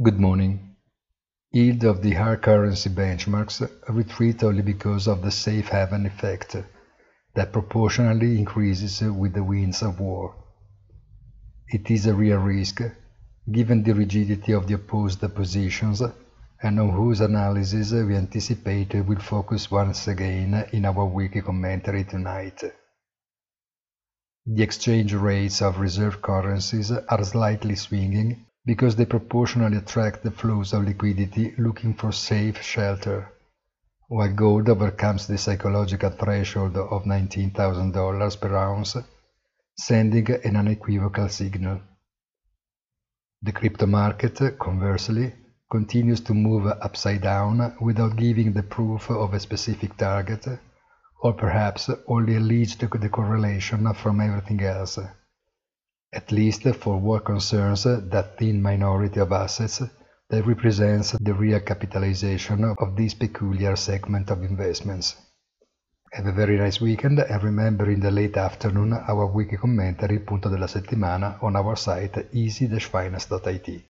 Good morning. Yield of the hard currency benchmarks retreat only because of the safe haven effect that proportionally increases with the winds of war. It is a real risk, given the rigidity of the opposed positions, and on whose analysis we anticipate will focus once again in our weekly commentary tonight. The exchange rates of reserve currencies are slightly swinging because they proportionally attract the flows of liquidity looking for safe shelter, while gold overcomes the psychological threshold of $19,000 per ounce, sending an unequivocal signal. The crypto market, conversely, continues to move upside down without giving the proof of a specific target, or perhaps only alleged the correlation from everything else at least for what concerns that thin minority of assets that represents the real capitalization of this peculiar segment of investments. Have a very nice weekend and remember in the late afternoon our weekly commentary punto della settimana on our site easy-finance.it.